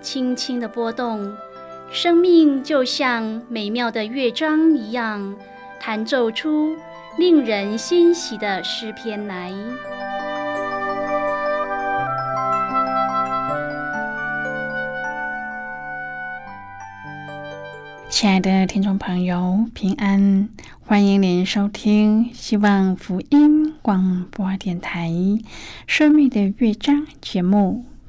轻轻的波动，生命就像美妙的乐章一样，弹奏出令人欣喜的诗篇来。亲爱的听众朋友，平安！欢迎您收听希望福音广播电台《生命的乐章》节目，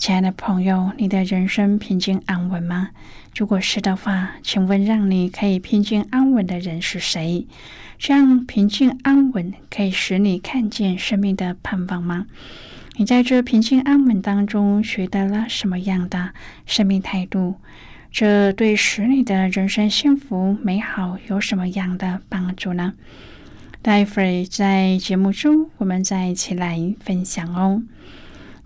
亲爱的朋友，你的人生平静安稳吗？如果是的话，请问让你可以平静安稳的人是谁？这样平静安稳可以使你看见生命的盼望吗？你在这平静安稳当中学到了什么样的生命态度？这对使你的人生幸福美好有什么样的帮助呢？待会儿在节目中，我们再一起来分享哦。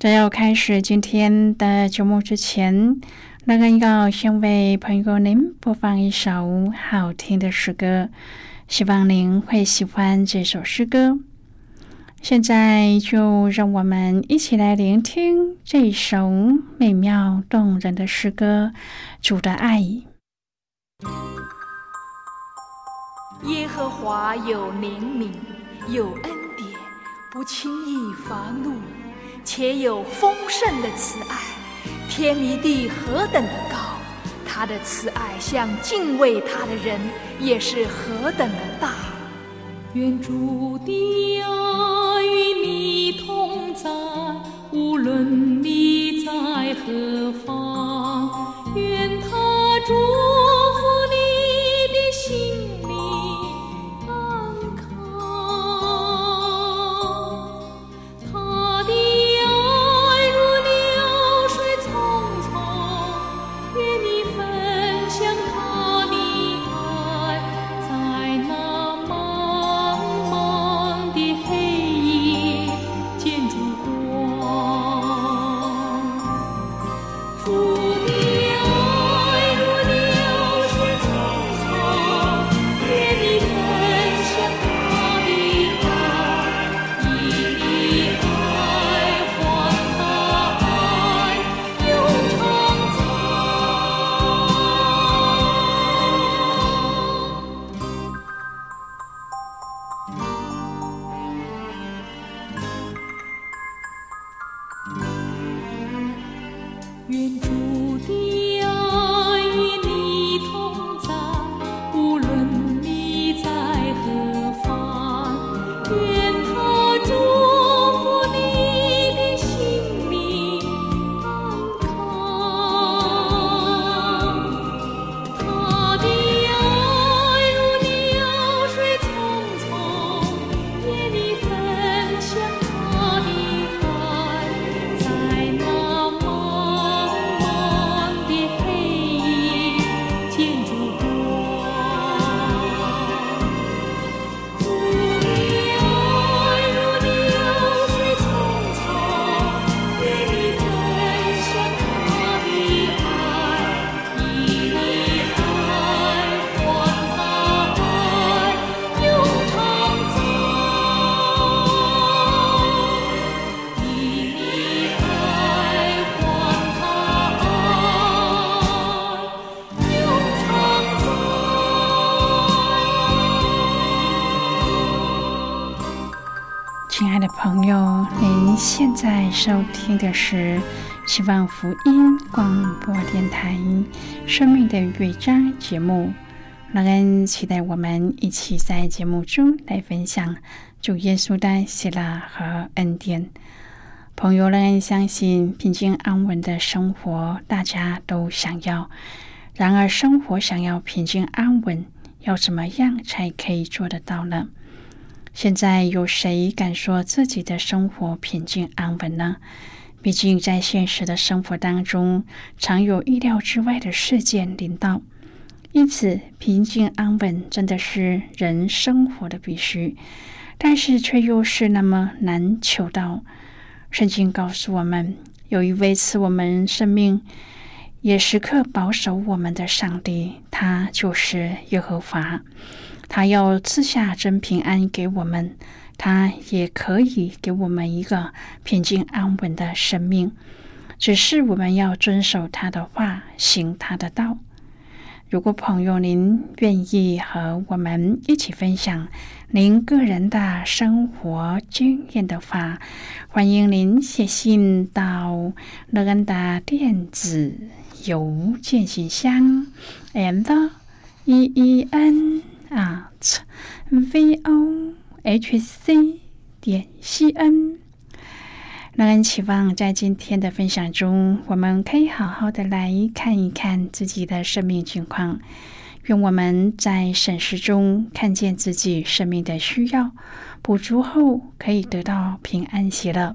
在要开始今天的节目之前。那个要先为朋友您播放一首好听的诗歌，希望您会喜欢这首诗歌。现在就让我们一起来聆听这首美妙动人的诗歌《主的爱》。耶和华有怜悯，有恩典，不轻易发怒，且有丰盛的慈爱。天离地何等的高，他的慈爱向敬畏他的人也是何等的大。愿主的爱与你同在，无论你在何方。愿他 dream. dream. 在收听的是希望福音广播电台《生命的乐章》节目。让人期待我们一起在节目中来分享主耶稣的喜乐和恩典。朋友，让人相信平静安稳的生活，大家都想要。然而，生活想要平静安稳，要怎么样才可以做得到呢？现在有谁敢说自己的生活平静安稳呢？毕竟，在现实的生活当中，常有意料之外的事件临到。因此，平静安稳真的是人生活的必须，但是却又是那么难求到。圣经告诉我们，有一位赐我们生命，也时刻保守我们的上帝，他就是耶和华。他要赐下真平安给我们，他也可以给我们一个平静安稳的生命，只是我们要遵守他的话，行他的道。如果朋友您愿意和我们一起分享您个人的生活经验的话，欢迎您写信到乐恩的电子邮件信箱：and e e n at v o h c 点 c n。让人期望，在今天的分享中，我们可以好好的来看一看自己的生命情况。愿我们在审视中看见自己生命的需要，补足后可以得到平安喜乐。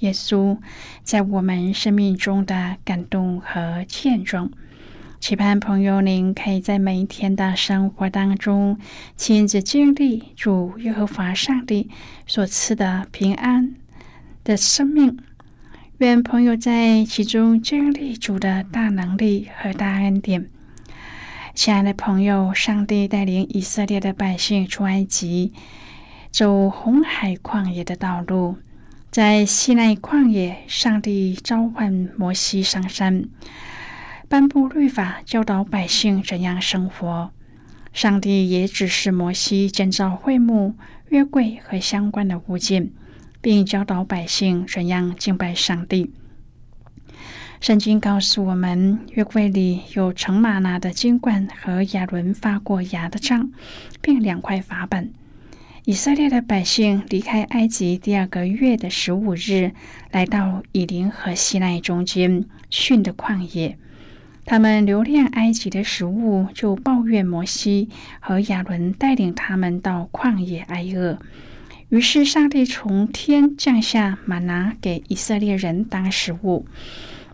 耶稣在我们生命中的感动和见证。期盼朋友您可以在每一天的生活当中，亲自经历主耶和华上帝所赐的平安。的生命，愿朋友在其中经历主的大能力和大恩典。亲爱的朋友，上帝带领以色列的百姓出埃及，走红海旷野的道路，在西奈旷野，上帝召唤摩西上山，颁布律法，教导百姓怎样生活。上帝也指示摩西建造会幕、约柜和相关的物件。并教导百姓怎样敬拜上帝。圣经告诉我们，约柜里有成玛拿的金冠和亚伦发过芽的杖，并两块法本。以色列的百姓离开埃及第二个月的十五日，来到以林和西奈中间逊的旷野。他们留恋埃及的食物，就抱怨摩西和亚伦带领他们到旷野挨饿。于是，上帝从天降下玛拿给以色列人当食物。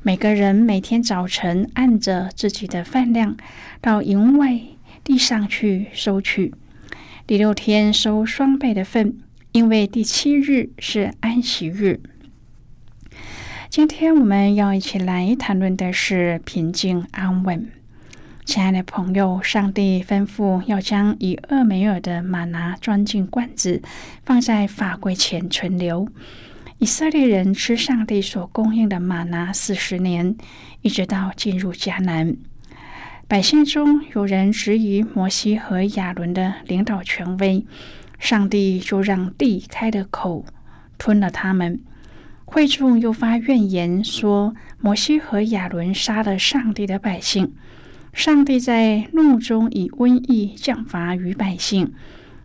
每个人每天早晨按着自己的饭量到营外地上去收取。第六天收双倍的份，因为第七日是安息日。今天我们要一起来谈论的是平静安稳。亲爱的朋友，上帝吩咐要将以厄梅尔的玛拿装进罐子，放在法柜前存留。以色列人吃上帝所供应的玛拿四十年，一直到进入迦南。百姓中有人质疑摩西和亚伦的领导权威，上帝就让地开了口，吞了他们。会众又发怨言，说摩西和亚伦杀了上帝的百姓。上帝在怒中以瘟疫降罚于百姓，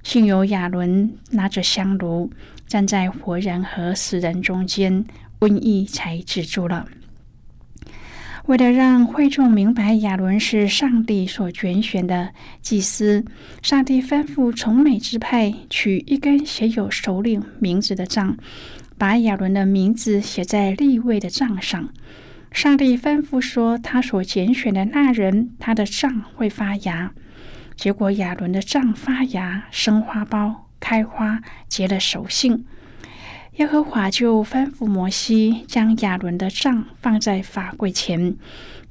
幸有亚伦拿着香炉站在活人和死人中间，瘟疫才止住了。为了让会众明白亚伦是上帝所拣选的祭司，上帝吩咐从美支派取一根写有首领名字的杖，把亚伦的名字写在立位的杖上。上帝吩咐说：“他所拣选的那人，他的杖会发芽。”结果亚伦的杖发芽，生花苞，开花，结了熟杏。耶和华就吩咐摩西，将亚伦的杖放在法柜前，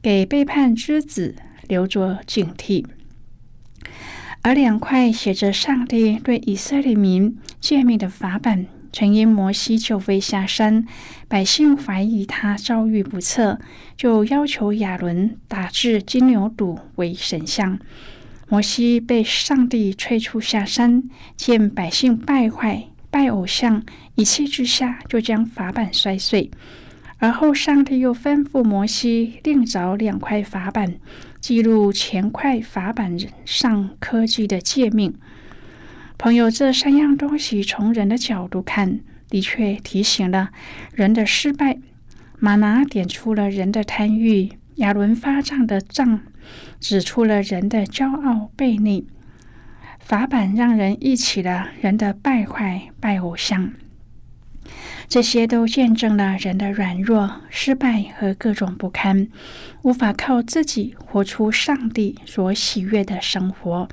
给背叛之子留作警惕。而两块写着上帝对以色列民诫命的法板，曾因摩西就未下山，百姓怀疑他遭遇不测，就要求亚伦打制金牛犊为神像。摩西被上帝催促下山，见百姓败坏拜偶像，一气之下就将法板摔碎。而后，上帝又吩咐摩西另找两块法板，记录前块法板上科技的诫命。朋友，这三样东西从人的角度看，的确提醒了人的失败。玛拿点出了人的贪欲，亚伦发胀的杖。指出了人的骄傲悖逆，法版让人忆起了人的败坏、拜偶像，这些都见证了人的软弱、失败和各种不堪，无法靠自己活出上帝所喜悦的生活。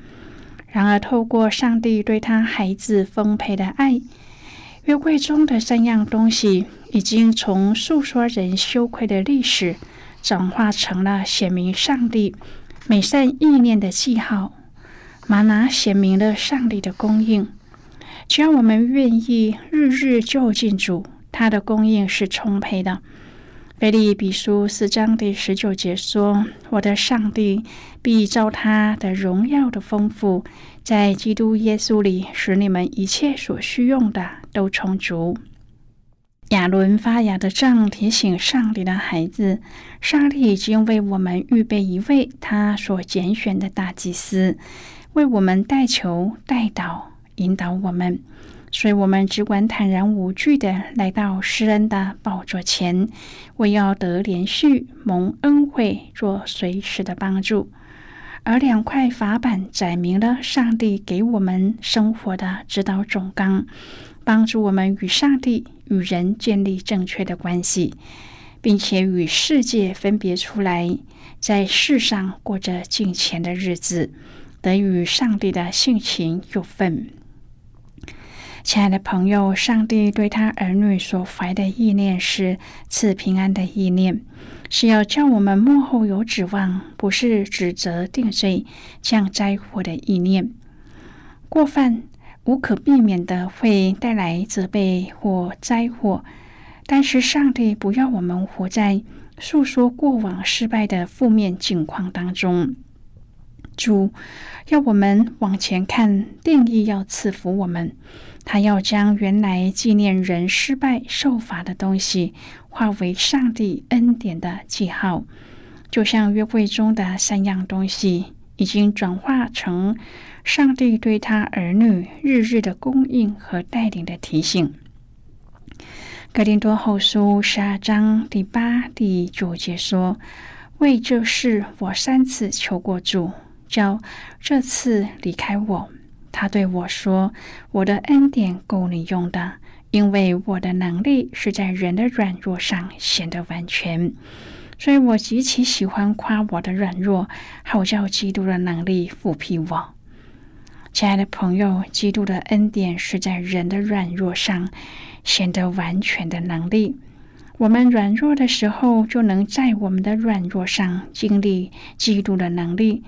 然而，透过上帝对他孩子丰沛的爱，约柜中的三样东西已经从诉说人羞愧的历史。转化成了显明上帝美善意念的记号。玛拿显明了上帝的供应。只要我们愿意日日就近主，他的供应是充沛的。腓利比书四章第十九节说：“我的上帝必照他的荣耀的丰富，在基督耶稣里，使你们一切所需用的都充足。”亚伦发芽的杖提醒上帝的孩子，上帝已经为我们预备一位他所拣选的大祭司，为我们代求、代导、引导我们。所以，我们只管坦然无惧的来到施恩的宝座前，为要得连续蒙恩惠，做随时的帮助。而两块法板载明了上帝给我们生活的指导总纲。帮助我们与上帝、与人建立正确的关系，并且与世界分别出来，在世上过着敬虔的日子，得与上帝的性情有份。亲爱的朋友，上帝对他儿女所怀的意念是赐平安的意念，是要叫我们幕后有指望，不是指责定罪、降灾祸的意念。过犯。无可避免的会带来责备或灾祸，但是上帝不要我们活在诉说过往失败的负面境况当中。主要我们往前看，定义要赐福我们，他要将原来纪念人失败受罚的东西，化为上帝恩典的记号，就像约会中的三样东西，已经转化成。上帝对他儿女日日的供应和带领的提醒。格林多后书十二章第八、第九节说：“为这事，我三次求过主，叫这次离开我。他对我说：‘我的恩典够你用的，因为我的能力是在人的软弱上显得完全。’所以我极其喜欢夸我的软弱，好叫基督的能力复辟我。”亲爱的朋友，基督的恩典是在人的软弱上显得完全的能力。我们软弱的时候，就能在我们的软弱上经历基督的能力。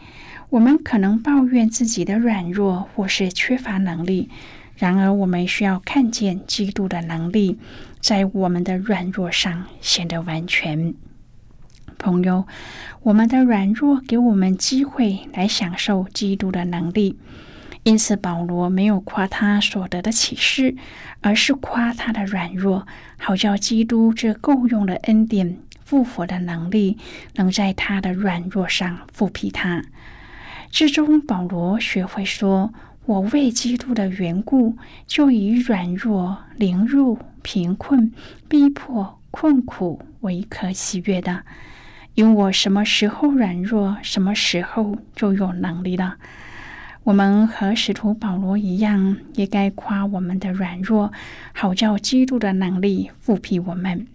我们可能抱怨自己的软弱或是缺乏能力，然而我们需要看见基督的能力在我们的软弱上显得完全。朋友，我们的软弱给我们机会来享受基督的能力。因此，保罗没有夸他所得的启示，而是夸他的软弱，好叫基督这够用的恩典、复活的能力，能在他的软弱上复辟他。之中，保罗学会说：“我为基督的缘故，就以软弱、凌辱、贫困、逼迫、困苦为可喜悦的，因我什么时候软弱，什么时候就有能力了。”我们和使徒保罗一样，也该夸我们的软弱，好叫基督的能力复辟我们。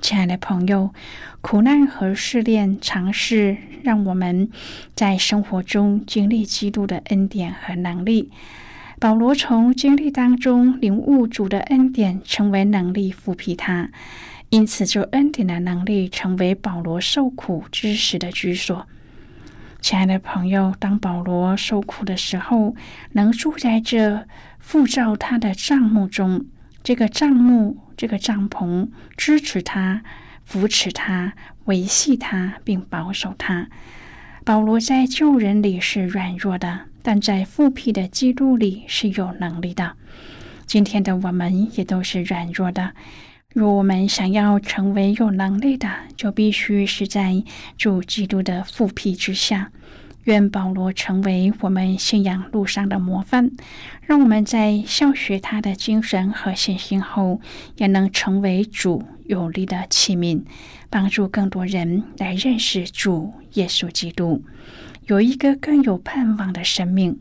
亲爱的朋友，苦难和试炼尝试让我们在生活中经历基督的恩典和能力。保罗从经历当中领悟主的恩典，成为能力复辟他，因此这恩典的能力成为保罗受苦之时的居所。亲爱的朋友，当保罗受苦的时候，能住在这复造他的帐幕中，这个帐幕、这个帐篷支持他、扶持他、维系他，并保守他。保罗在旧人里是软弱的，但在复辟的基督里是有能力的。今天的我们也都是软弱的。若我们想要成为有能力的，就必须是在主基督的复辟之下。愿保罗成为我们信仰路上的模范，让我们在效学他的精神和信心后，也能成为主有力的器皿，帮助更多人来认识主耶稣基督，有一个更有盼望的生命。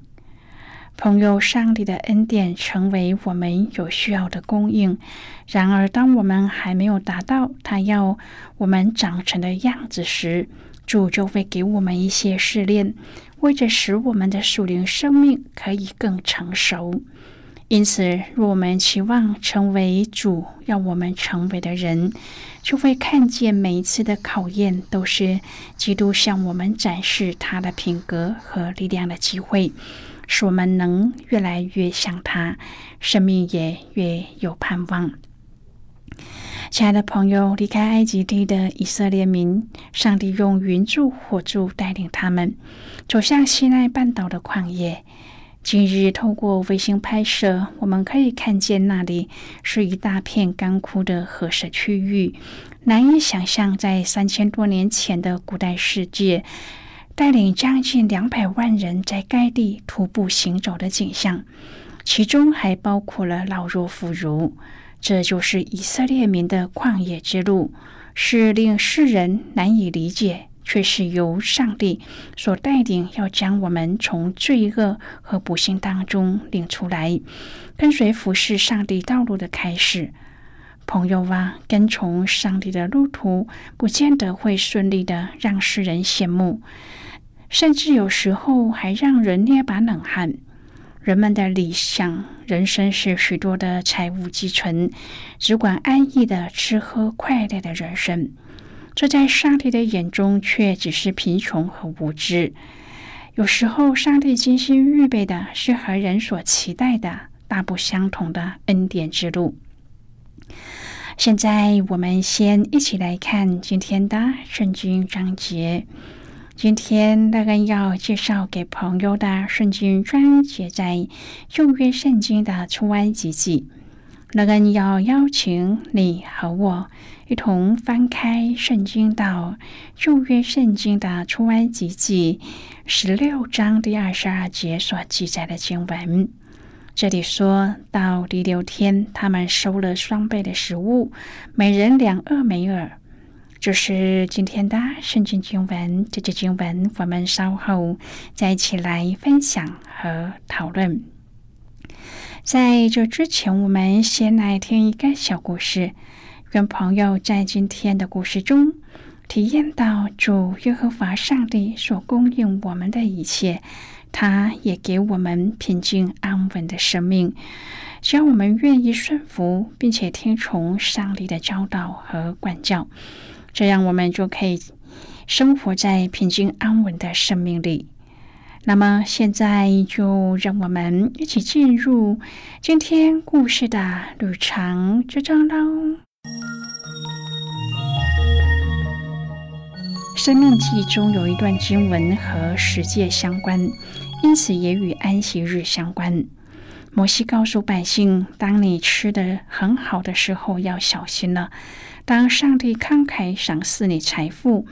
朋友，上帝的恩典成为我们有需要的供应。然而，当我们还没有达到他要我们长成的样子时，主就会给我们一些试炼，为着使我们的属灵生命可以更成熟。因此，若我们期望成为主要我们成为的人，就会看见每一次的考验都是基督向我们展示他的品格和力量的机会。使我们能越来越像他，生命也越有盼望。亲爱的朋友，离开埃及地的以色列民，上帝用云柱火柱带领他们走向西奈半岛的旷野。今日透过卫星拍摄，我们可以看见那里是一大片干枯的河舍区域，难以想象在三千多年前的古代世界。带领将近两百万人在该地徒步行走的景象，其中还包括了老弱妇孺。这就是以色列民的旷野之路，是令世人难以理解，却是由上帝所带领，要将我们从罪恶和不幸当中领出来，跟随服侍上帝道路的开始。朋友啊，跟从上帝的路途，不见得会顺利的让世人羡慕。甚至有时候还让人捏把冷汗。人们的理想人生是许多的财物积存，只管安逸的吃喝快乐的人生。这在上帝的眼中却只是贫穷和无知。有时候，上帝精心预备的是和人所期待的大不相同的恩典之路。现在，我们先一起来看今天的圣经章节。今天乐恩要介绍给朋友的圣经章节，在旧约圣经的出埃及记。乐恩要邀请你和我一同翻开圣经到旧约圣经的出埃及记十六章第二十二节所记载的经文。这里说到第六天，他们收了双倍的食物，每人两厄梅尔。这是今天的圣经经文，这节经文我们稍后再一起来分享和讨论。在这之前，我们先来听一个小故事，跟朋友在今天的故事中体验到主耶和华上帝所供应我们的一切，他也给我们平静安稳的生命。只要我们愿意顺服，并且听从上帝的教导和管教。这样，我们就可以生活在平静安稳的生命里。那么，现在就让我们一起进入今天故事的旅程之中喽。生命记中有一段经文和十诫相关，因此也与安息日相关。摩西告诉百姓：“当你吃的很好的时候，要小心了。”当上帝慷慨赏赐你财富，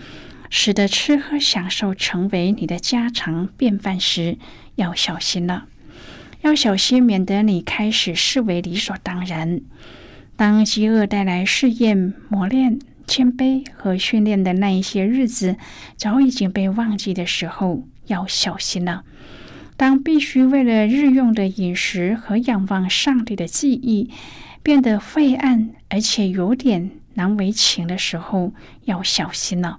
使得吃喝享受成为你的家常便饭时，要小心了。要小心，免得你开始视为理所当然。当饥饿带来试验、磨练、谦卑和训练的那一些日子早已经被忘记的时候，要小心了。当必须为了日用的饮食和仰望上帝的记忆变得晦暗，而且有点。难为情的时候要小心了。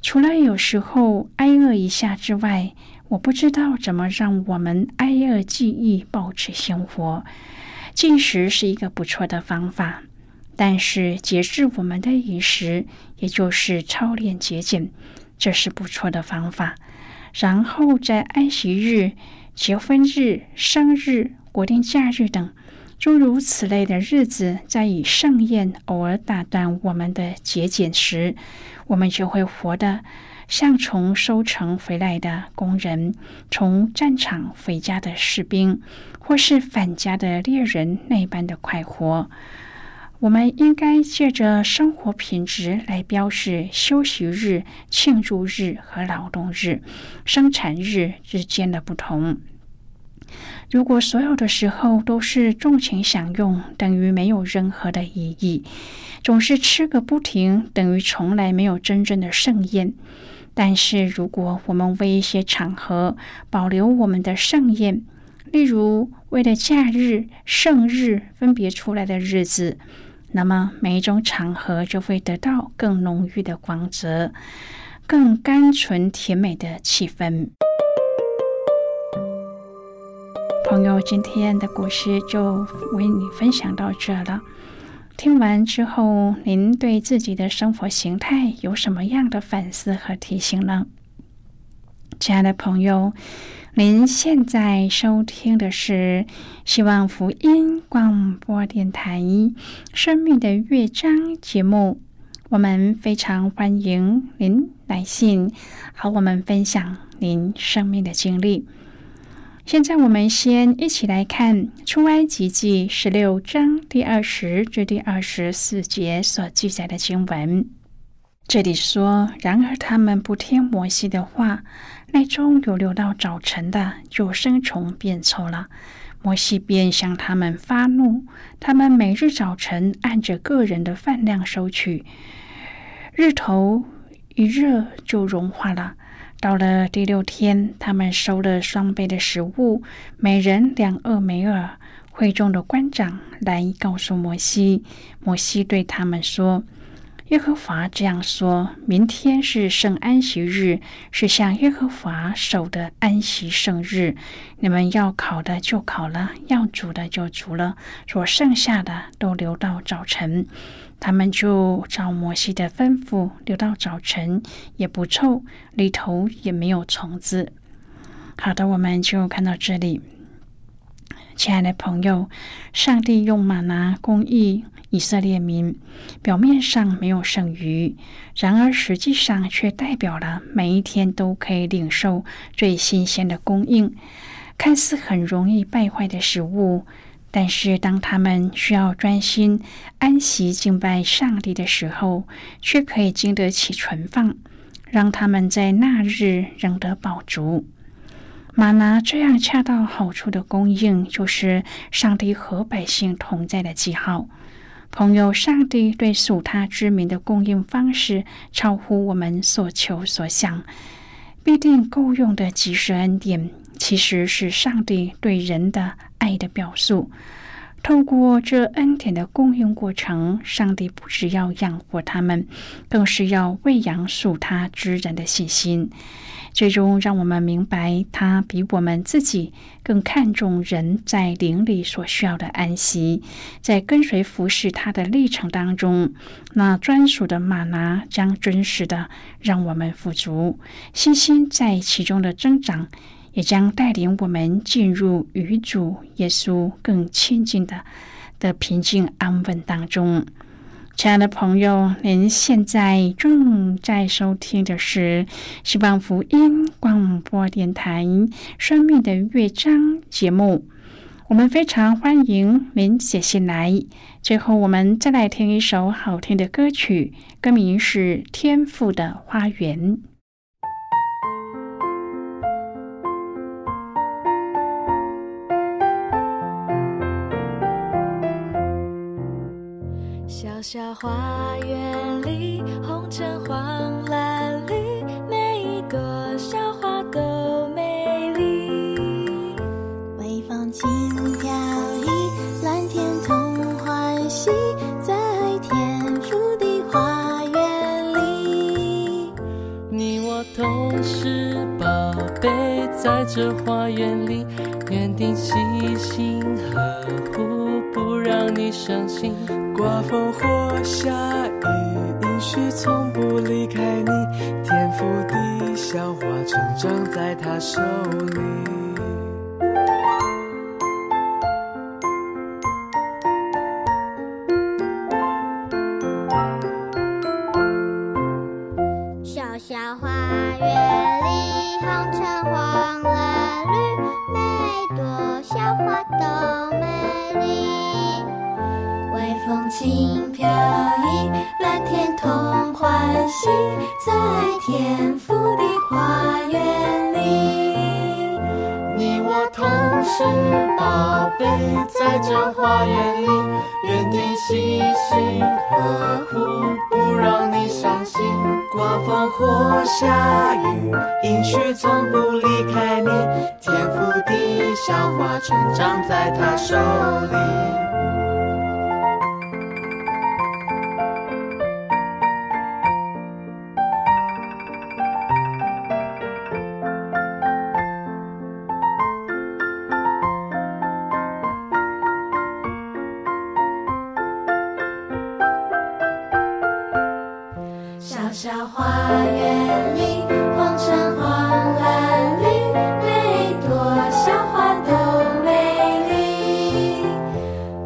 除了有时候挨饿一下之外，我不知道怎么让我们挨饿记忆保持鲜活。进食是一个不错的方法，但是节制我们的饮食，也就是操练节俭，这是不错的方法。然后在安息日、结婚日、生日、国定假日等诸如此类的日子，在以盛宴偶尔打断我们的节俭时，我们就会活得像从收成回来的工人，从战场回家的士兵，或是返家的猎人那般的快活。我们应该借着生活品质来标示休息日、庆祝日和劳动日、生产日之间的不同。如果所有的时候都是纵情享用，等于没有任何的意义；总是吃个不停，等于从来没有真正的盛宴。但是，如果我们为一些场合保留我们的盛宴，例如为了假日、圣日分别出来的日子，那么每一种场合就会得到更浓郁的光泽，更甘醇甜美的气氛。朋友，今天的故事就为你分享到这了。听完之后，您对自己的生活形态有什么样的反思和提醒呢？亲爱的朋友。您现在收听的是希望福音广播电台《生命的乐章》节目，我们非常欢迎您来信和我们分享您生命的经历。现在，我们先一起来看《出埃及记》十六章第二十至第二十四节所记载的经文。这里说：“然而他们不听摩西的话。”那中有留到早晨的，就生虫变臭了。摩西便向他们发怒，他们每日早晨按着个人的饭量收取，日头一热就融化了。到了第六天，他们收了双倍的食物，每人两厄梅尔。会众的官长来告诉摩西，摩西对他们说。耶和华这样说：“明天是圣安息日，是向耶和华守的安息圣日。你们要烤的就烤了，要煮的就煮了，所剩下的都留到早晨。他们就照摩西的吩咐留到早晨，也不臭，里头也没有虫子。”好的，我们就看到这里，亲爱的朋友，上帝用马拿公义。以色列民表面上没有剩余，然而实际上却代表了每一天都可以领受最新鲜的供应。看似很容易败坏的食物，但是当他们需要专心安息敬拜上帝的时候，却可以经得起存放，让他们在那日仍得饱足。玛拿这样恰到好处的供应，就是上帝和百姓同在的记号。朋友，上帝对属他之名的供应方式超乎我们所求所想，必定够用的及时恩典，其实是上帝对人的爱的表述。透过这恩典的供应过程，上帝不只要养活他们，更是要喂养属他之人的信心。最终让我们明白，他比我们自己更看重人在灵里所需要的安息。在跟随服侍他的历程当中，那专属的玛拿将真实的让我们富足，信心在其中的增长，也将带领我们进入与主耶稣更亲近的的平静安稳当中。亲爱的朋友，您现在正在收听的是希望福音广播电台《生命的乐章》节目。我们非常欢迎您写信来。最后，我们再来听一首好听的歌曲，歌名是《天赋的花园》。小花园里，红橙黄蓝绿，每一朵小花都美丽。微风轻飘逸，蓝天同欢喜，在天父的花园里。你我都是宝贝，在这花园里，园丁细心呵护，你伤心。刮风或下雨，应许从不离开你。天赋的消化成长在他手里。宝贝，在这花园里，园丁细心呵护，不让你伤心。刮风或下雨，阴虚从不离开你。天赋地小花，成长在他手里。花园里，红橙黄蓝绿，每朵小花都美丽。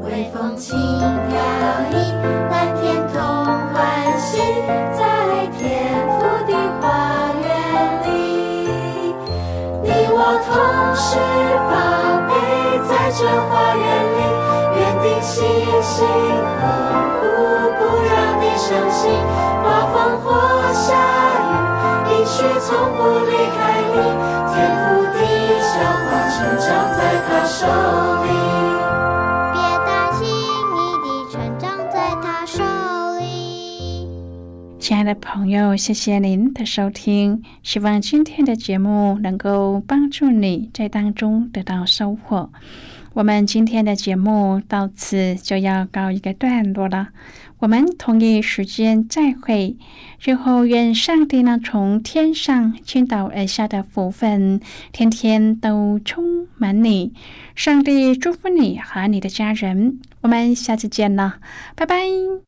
微风轻飘逸，蓝天同欢喜，在天父的花园里，你我同是宝贝，在这花园里，约定齐心呵护，不让你伤心。从不离开你。天赋地小花，成长在他手里。别担心，你的成长在他手里。亲爱的朋友，谢谢您的收听。希望今天的节目能够帮助你在当中得到收获。我们今天的节目到此就要告一个段落了。我们同一时间再会。最后，愿上帝呢从天上倾倒而下的福分，天天都充满你。上帝祝福你和你的家人。我们下次见了，拜拜。